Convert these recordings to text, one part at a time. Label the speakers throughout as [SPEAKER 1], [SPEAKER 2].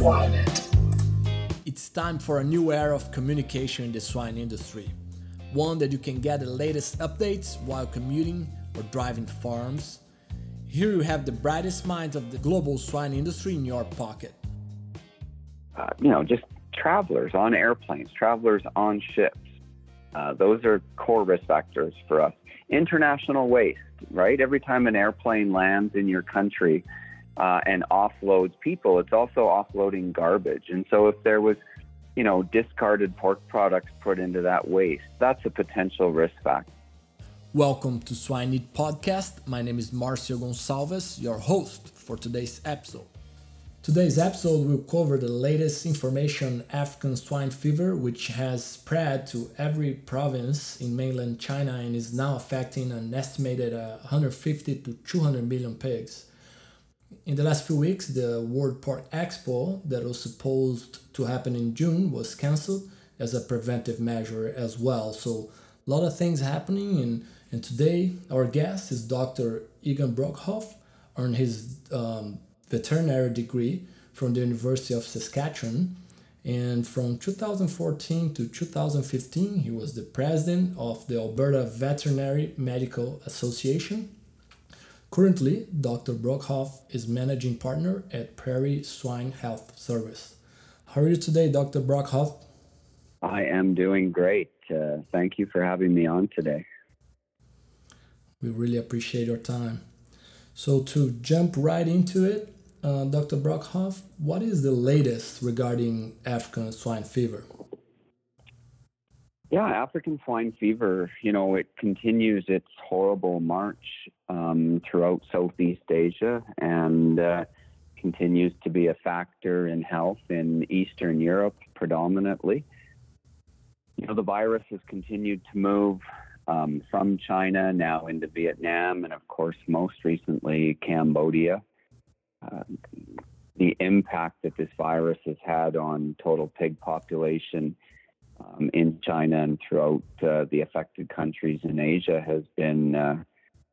[SPEAKER 1] Swineit.
[SPEAKER 2] It's time for a new era of communication in the swine industry. One that you can get the latest updates while commuting or driving to farms. Here you have the brightest minds of the global swine industry in your pocket.
[SPEAKER 3] Uh, you know, just travelers on airplanes, travelers on ships. Uh, those are core risk factors for us. International waste, right? Every time an airplane lands in your country, uh, and offloads people, it's also offloading garbage. And so if there was, you know, discarded pork products put into that waste, that's a potential risk factor.
[SPEAKER 2] Welcome to Swine It Podcast. My name is Marcio Gonçalves, your host for today's episode. Today's episode will cover the latest information African swine fever, which has spread to every province in mainland China and is now affecting an estimated uh, 150 to 200 million pigs in the last few weeks, the World Pork Expo that was supposed to happen in June was cancelled as a preventive measure as well. So a lot of things happening, and and today our guest is Dr. Egan Brockhoff, earned his um, veterinary degree from the University of Saskatchewan. And from 2014 to 2015, he was the president of the Alberta Veterinary Medical Association Currently, Dr. Brockhoff is managing partner at Prairie Swine Health Service. How are you today, Dr. Brockhoff?
[SPEAKER 3] I am doing great. Uh, thank you for having me on today.
[SPEAKER 2] We really appreciate your time. So, to jump right into it, uh, Dr. Brockhoff, what is the latest regarding African swine fever?
[SPEAKER 3] Yeah, African swine fever, you know, it continues its horrible march um, throughout Southeast Asia and uh, continues to be a factor in health in Eastern Europe predominantly. You know, the virus has continued to move um, from China now into Vietnam and, of course, most recently Cambodia. Uh, the impact that this virus has had on total pig population um, in China and throughout uh, the affected countries in Asia has been uh,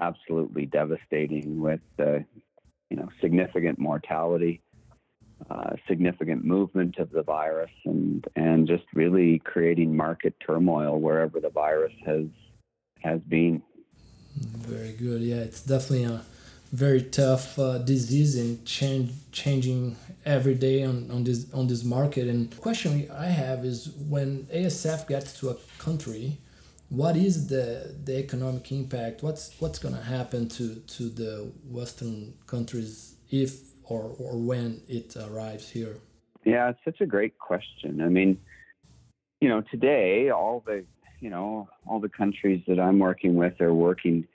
[SPEAKER 3] absolutely devastating with uh, you know significant mortality, uh, significant movement of the virus, and and just really creating market turmoil wherever the virus has has been.
[SPEAKER 2] Very good. Yeah, it's definitely a very tough uh, disease and change, changing every day on, on this on this market. And question I have is when ASF gets to a country, what is the the economic impact? What's what's gonna happen to to the Western countries if or or when it arrives here?
[SPEAKER 3] Yeah, it's such a great question. I mean, you know, today all the you know all the countries that I'm working with are working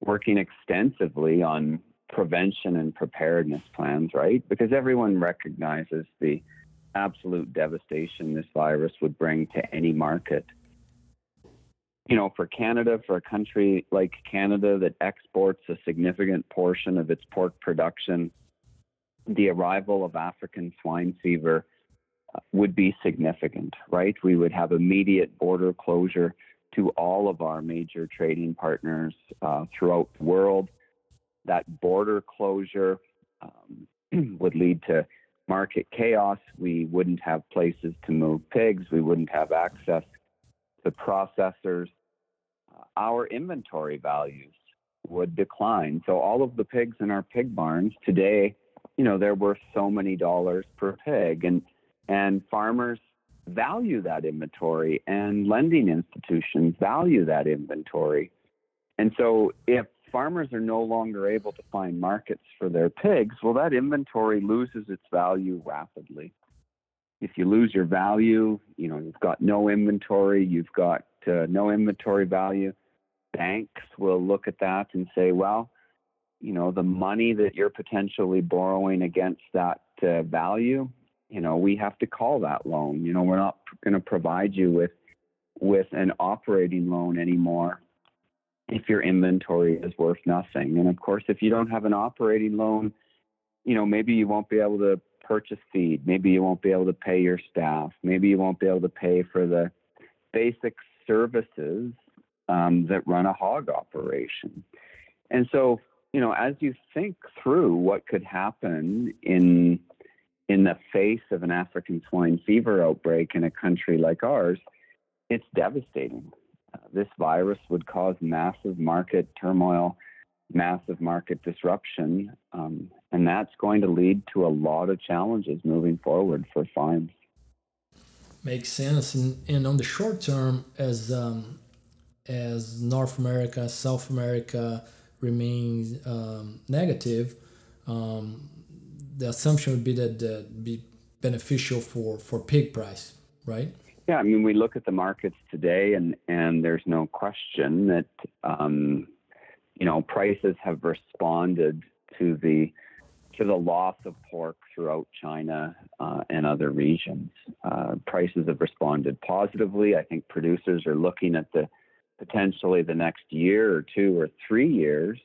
[SPEAKER 3] working extensively on prevention and preparedness plans, right? Because everyone recognizes the absolute devastation this virus would bring to any market. You know, for Canada, for a country like Canada that exports a significant portion of its pork production, the arrival of African swine fever uh, would be significant, right? We would have immediate border closure to all of our major trading partners uh, throughout the world. That border closure um, would lead to market chaos. We wouldn't have places to move pigs. We wouldn't have access to processors. Uh, our inventory values would decline. So all of the pigs in our pig barns today, you know, they're worth so many dollars per pig, and and farmers value that inventory and lending institutions value that inventory. And so if farmers are no longer able to find markets for their pigs, well, that inventory loses its value rapidly. If you lose your value, you know, you've got no inventory, you've got uh, no inventory value. Banks will look at that and say, well, you know, the money that you're potentially borrowing against that uh, value you know, we have to call that loan. You know, we're not going to provide you with with an operating loan anymore if your inventory is worth nothing. And of course, if you don't have an operating loan, you know, maybe you won't be able to purchase feed. Maybe you won't be able to pay your staff. Maybe you won't be able to pay for the basic services um, that run a hog operation. And so, you know, as you think through what could happen in in the face of an African swine fever outbreak in a country like ours, it's devastating. Uh, this virus would cause massive market turmoil, massive market disruption, um, and that's going to lead to a lot of challenges moving forward for farms.
[SPEAKER 2] Makes sense, and, and on the short term, as um, as North America, South America remains um, negative, um, the assumption would be that that be beneficial for for pig price, right?
[SPEAKER 3] Yeah, I mean, we look at the markets today, and and there's no question that um, you know prices have responded to the to the loss of pork throughout China uh, and other regions. Uh, prices have responded positively. I think producers are looking at the potentially the next year or two or three years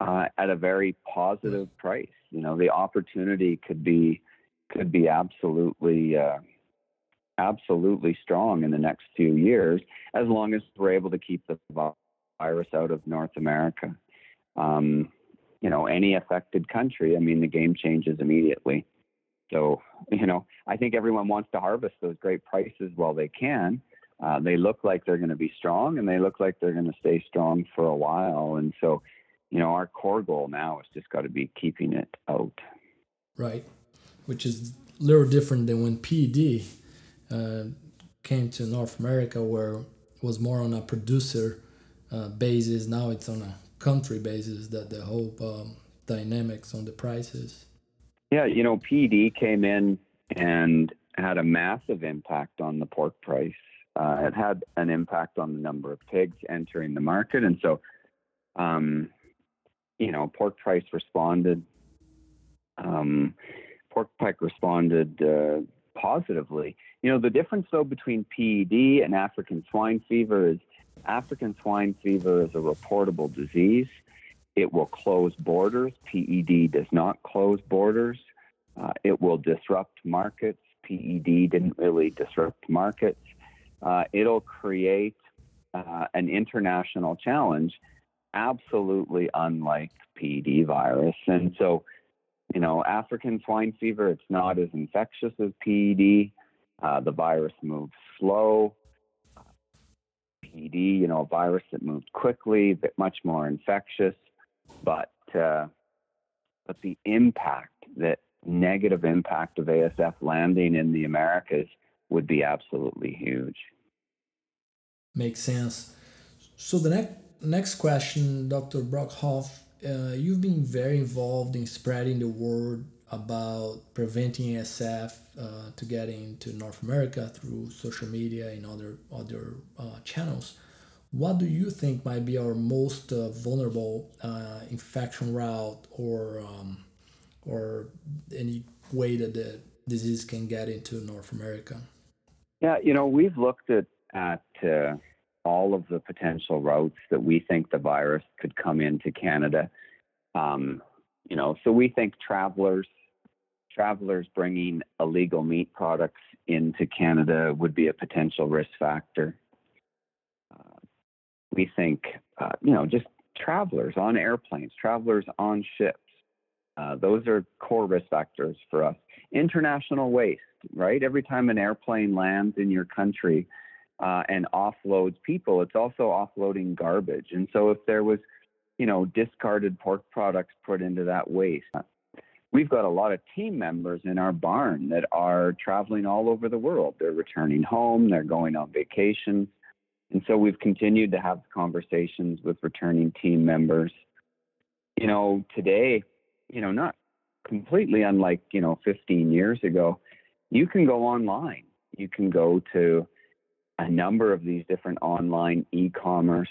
[SPEAKER 3] uh, at a very positive price. You know, the opportunity could be could be absolutely uh, absolutely strong in the next few years, as long as we're able to keep the virus out of North America. Um, you know, any affected country, I mean, the game changes immediately. So, you know, I think everyone wants to harvest those great prices while they can. Uh, they look like they're going to be strong and they look like they're going to stay strong for a while. And so, you know, our core goal now is just got to be keeping it out.
[SPEAKER 2] Right. Which is a little different than when PED uh, came to North America, where it was more on a producer uh, basis. Now it's on a country basis that the whole um, dynamics on the prices.
[SPEAKER 3] Yeah, you know, PED came in and had a massive impact on the pork price. Uh, it had an impact on the number of pigs entering the market, and so, um, you know, pork price responded. Um, pork pike responded uh, positively. You know, the difference though between PED and African swine fever is African swine fever is a reportable disease. It will close borders. PED does not close borders. Uh, it will disrupt markets. PED didn't really disrupt markets. Uh, it'll create uh, an international challenge, absolutely unlike PED virus. And so, you know, African swine fever, it's not as infectious as PED. Uh, the virus moves slow. PED, you know, a virus that moved quickly, but much more infectious. But uh, but the impact, that negative impact of ASF landing in the Americas would be absolutely huge.
[SPEAKER 2] Makes sense. So the next next question, Dr. Brockhoff, uh, you've been very involved in spreading the word about preventing ASF uh, to get into North America through social media and other other uh, channels. What do you think might be our most uh, vulnerable uh, infection route, or um, or any way that the disease can get into North America?
[SPEAKER 3] Yeah, you know, we've looked at at uh, all of the potential routes that we think the virus could come into Canada. Um, you know, so we think travelers travelers bringing illegal meat products into Canada would be a potential risk factor. Uh, we think, uh, you know, just travelers on airplanes, travelers on ships. Uh, those are core risk factors for us. International waste, right? Every time an airplane lands in your country uh, and offloads people, it's also offloading garbage. And so if there was, you know, discarded pork products put into that waste, we've got a lot of team members in our barn that are traveling all over the world. They're returning home, they're going on vacation. And so we've continued to have conversations with returning team members. You know, today, you know, not completely unlike, you know, 15 years ago, you can go online. You can go to a number of these different online e-commerce,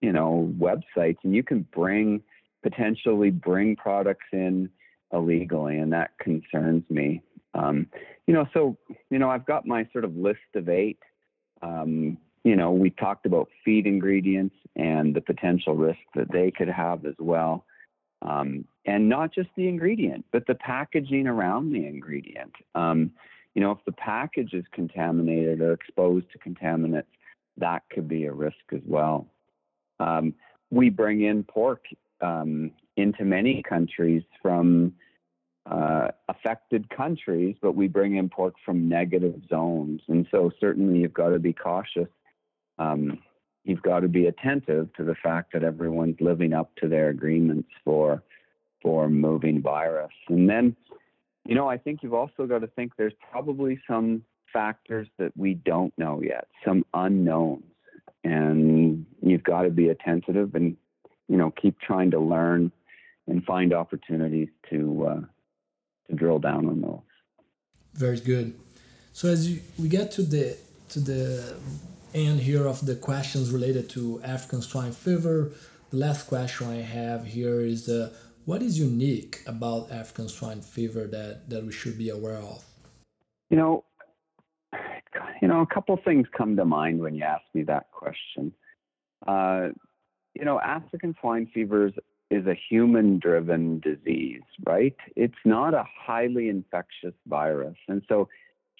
[SPEAKER 3] you know, websites and you can bring potentially bring products in illegally, and that concerns me. Um, you know, so you know, I've got my sort of list of eight. Um, you know, we talked about feed ingredients and the potential risk that they could have as well. Um, and not just the ingredient, but the packaging around the ingredient. Um, you know, if the package is contaminated or exposed to contaminants, that could be a risk as well. Um, we bring in pork um, into many countries from uh, affected countries, but we bring in pork from negative zones. And so certainly you've got to be cautious. Um, you've got to be attentive to the fact that everyone's living up to their agreements for for moving virus. And then, you know, I think you've also got to think there's probably some factors that we don't know yet, some unknowns. And you've got to be attentive and, you know, keep trying to learn and find opportunities to uh, to drill down on those.
[SPEAKER 2] Very good. So as you, we get to the to the end here of the questions related to African swine fever, the last question I have here is uh, what is unique about African swine fever that, that we should be aware of?
[SPEAKER 3] You know, you know, a couple of things come to mind when you ask me that question. Uh, you know, African swine fever is is a human driven disease, right? It's not a highly infectious virus. And so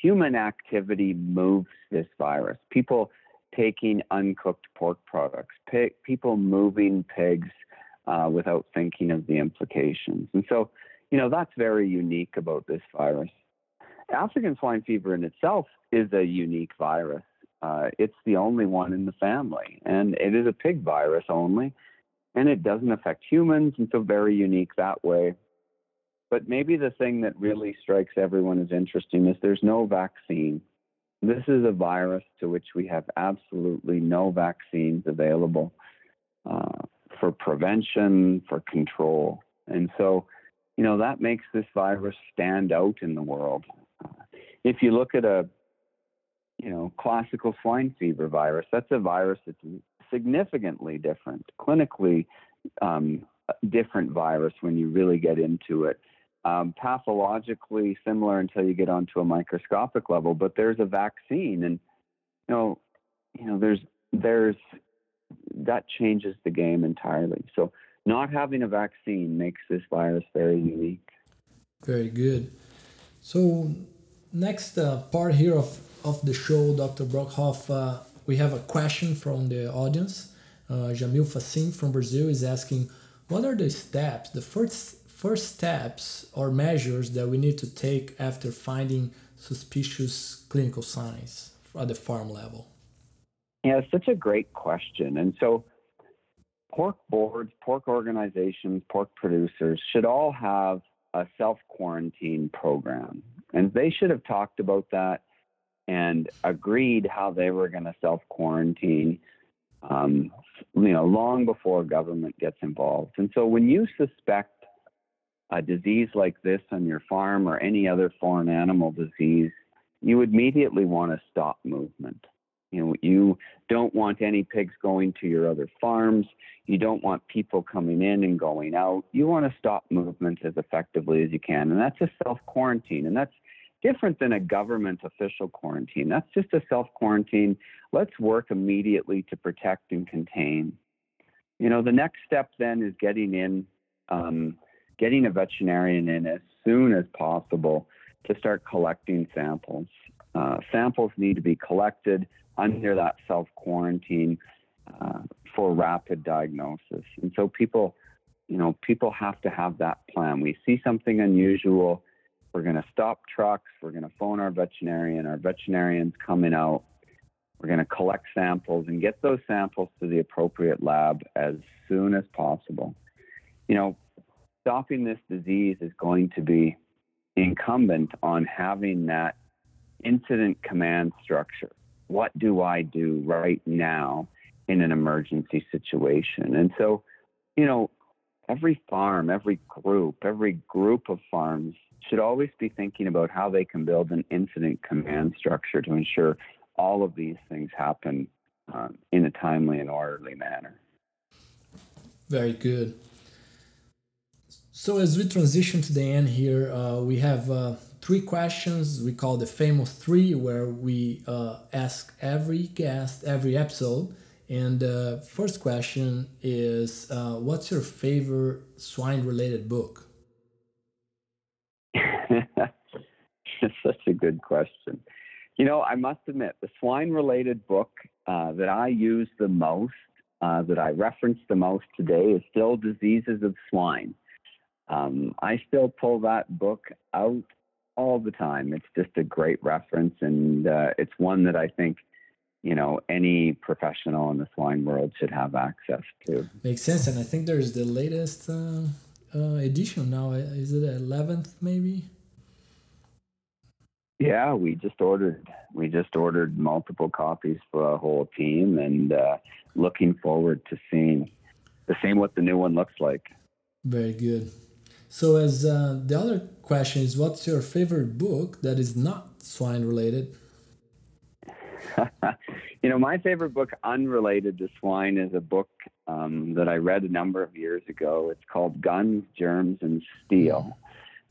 [SPEAKER 3] human activity moves this virus. People taking uncooked pork products, people moving pigs uh, without thinking of the implications. And so, you know, that's very unique about this virus. African swine fever in itself is a unique virus. Uh, it's the only one in the family, and it is a pig virus only and it doesn't affect humans, and so very unique that way. But maybe the thing that really strikes everyone as interesting is there's no vaccine. This is a virus to which we have absolutely no vaccines available uh, for prevention, for control. And so, you know, that makes this virus stand out in the world. Uh, if you look at a, you know, classical swine fever virus, that's a virus that's significantly different, clinically um, different virus when you really get into it. Um, pathologically similar until you get onto a microscopic level, but there's a vaccine, and you know, you know, there's there's that changes the game entirely. So not having a vaccine makes this virus very unique.
[SPEAKER 2] Very good. So next uh, part here of, of the show, Dr. Brockhoff, uh, we have a question from the audience. Uh, Jamil Fassim from Brazil is asking, what are the steps, the first first steps or measures that we need to take after finding suspicious clinical signs at the farm level?
[SPEAKER 3] Yeah, it's such a great question. And so pork boards, pork organizations, pork producers should all have a self quarantine program. And they should have talked about that and agreed how they were going to self quarantine, um, you know, long before government gets involved. And so when you suspect a disease like this on your farm or any other foreign animal disease, you immediately want to stop movement. You know, you don't want any pigs going to your other farms. You don't want people coming in and going out. You want to stop movement as effectively as you can. And that's a self quarantine. And that's different than a government official quarantine. That's just a self quarantine. Let's work immediately to protect and contain. You know, the next step then is getting in, um, getting a veterinarian in as soon as possible to start collecting samples. Uh, samples need to be collected under that self quarantine uh, for rapid diagnosis. And so people, you know, people have to have that plan. We see something unusual we're going to stop trucks. We're going to phone our veterinarian. Our veterinarian's coming out. We're going to collect samples and get those samples to the appropriate lab as soon as possible. You know, stopping this disease is going to be incumbent on having that incident command structure. What do I do right now in an emergency situation? And so, you know, every farm, every group, every group of farms should always be thinking about how they can build an incident command structure to ensure all of these things happen um, in a timely and orderly manner.
[SPEAKER 2] Very good. So, as we transition to the end here, uh, we have uh, three questions we call the famous three, where we uh, ask every guest every episode. And the uh, first question is uh, What's your favorite swine related book?
[SPEAKER 3] It's such a good question. You know, I must admit, the swine related book uh, that I use the most, uh, that I reference the most today, is still Diseases of Swine. um, I still pull that book out all the time. It's just a great reference, and uh, it's one that I think you know any professional in the swine world should have access to.
[SPEAKER 2] Makes sense, and I think there's the latest uh, uh, edition now. Is it eleventh, maybe?
[SPEAKER 3] Yeah, we just ordered we just ordered multiple copies for our whole team, and uh, looking forward to seeing the same what the new one looks like.
[SPEAKER 2] Very good. So, as uh, the other question is, what's your favorite book that is not swine related?
[SPEAKER 3] you know, my favorite book unrelated to swine is a book um, that I read a number of years ago. It's called Guns, Germs, and Steel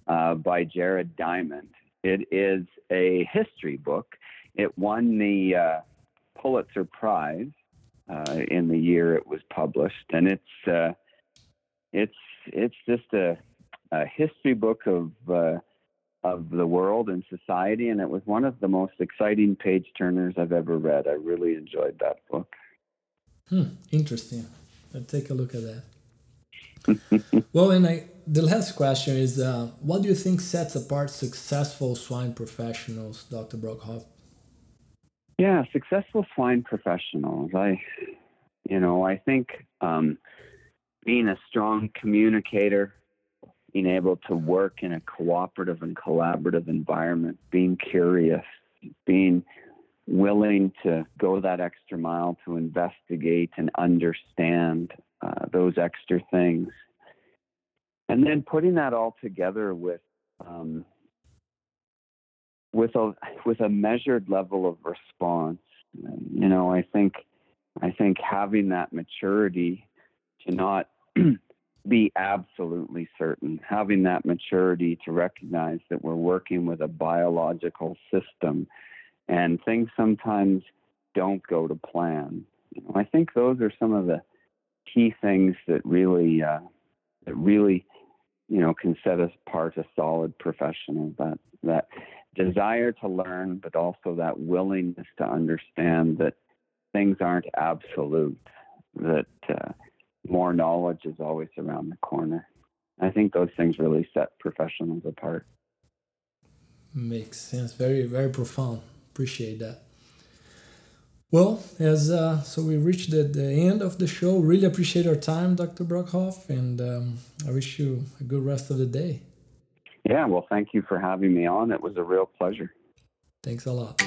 [SPEAKER 3] uh, by Jared Diamond. It is a history book. It won the uh, Pulitzer Prize uh, in the year it was published, and it's uh, it's it's just a a history book of uh, of the world and society, and it was one of the most exciting page turners I've ever read. I really enjoyed that book.
[SPEAKER 2] Hmm, interesting. I'll take a look at that. well, and I, the last question is, uh, what do you think sets apart successful swine professionals, Dr. Brockhoff?
[SPEAKER 3] Yeah, successful swine professionals. I, you know, I think um, being a strong communicator, being able to work in a cooperative and collaborative environment, being curious, being willing to go that extra mile to investigate and understand uh, those extra things. And then putting that all together with um, with a with a measured level of response. You know, I think I think having that maturity to not be absolutely certain, having that maturity to recognize that we're working with a biological system and things sometimes don't go to plan. You know, I think those are some of the key things that really uh, that really you know can set us apart as solid professionals. That that desire to learn, but also that willingness to understand that things aren't absolute. That uh, more knowledge is always around the corner. I think those things really set professionals apart.
[SPEAKER 2] Makes sense. Very, very profound. Appreciate that. Well, as uh, so we reached the, the end of the show. Really appreciate our time, Dr. Brockhoff, and um, I wish you a good rest of the day.
[SPEAKER 3] Yeah, well, thank you for having me on. It was a real pleasure.
[SPEAKER 2] Thanks a lot.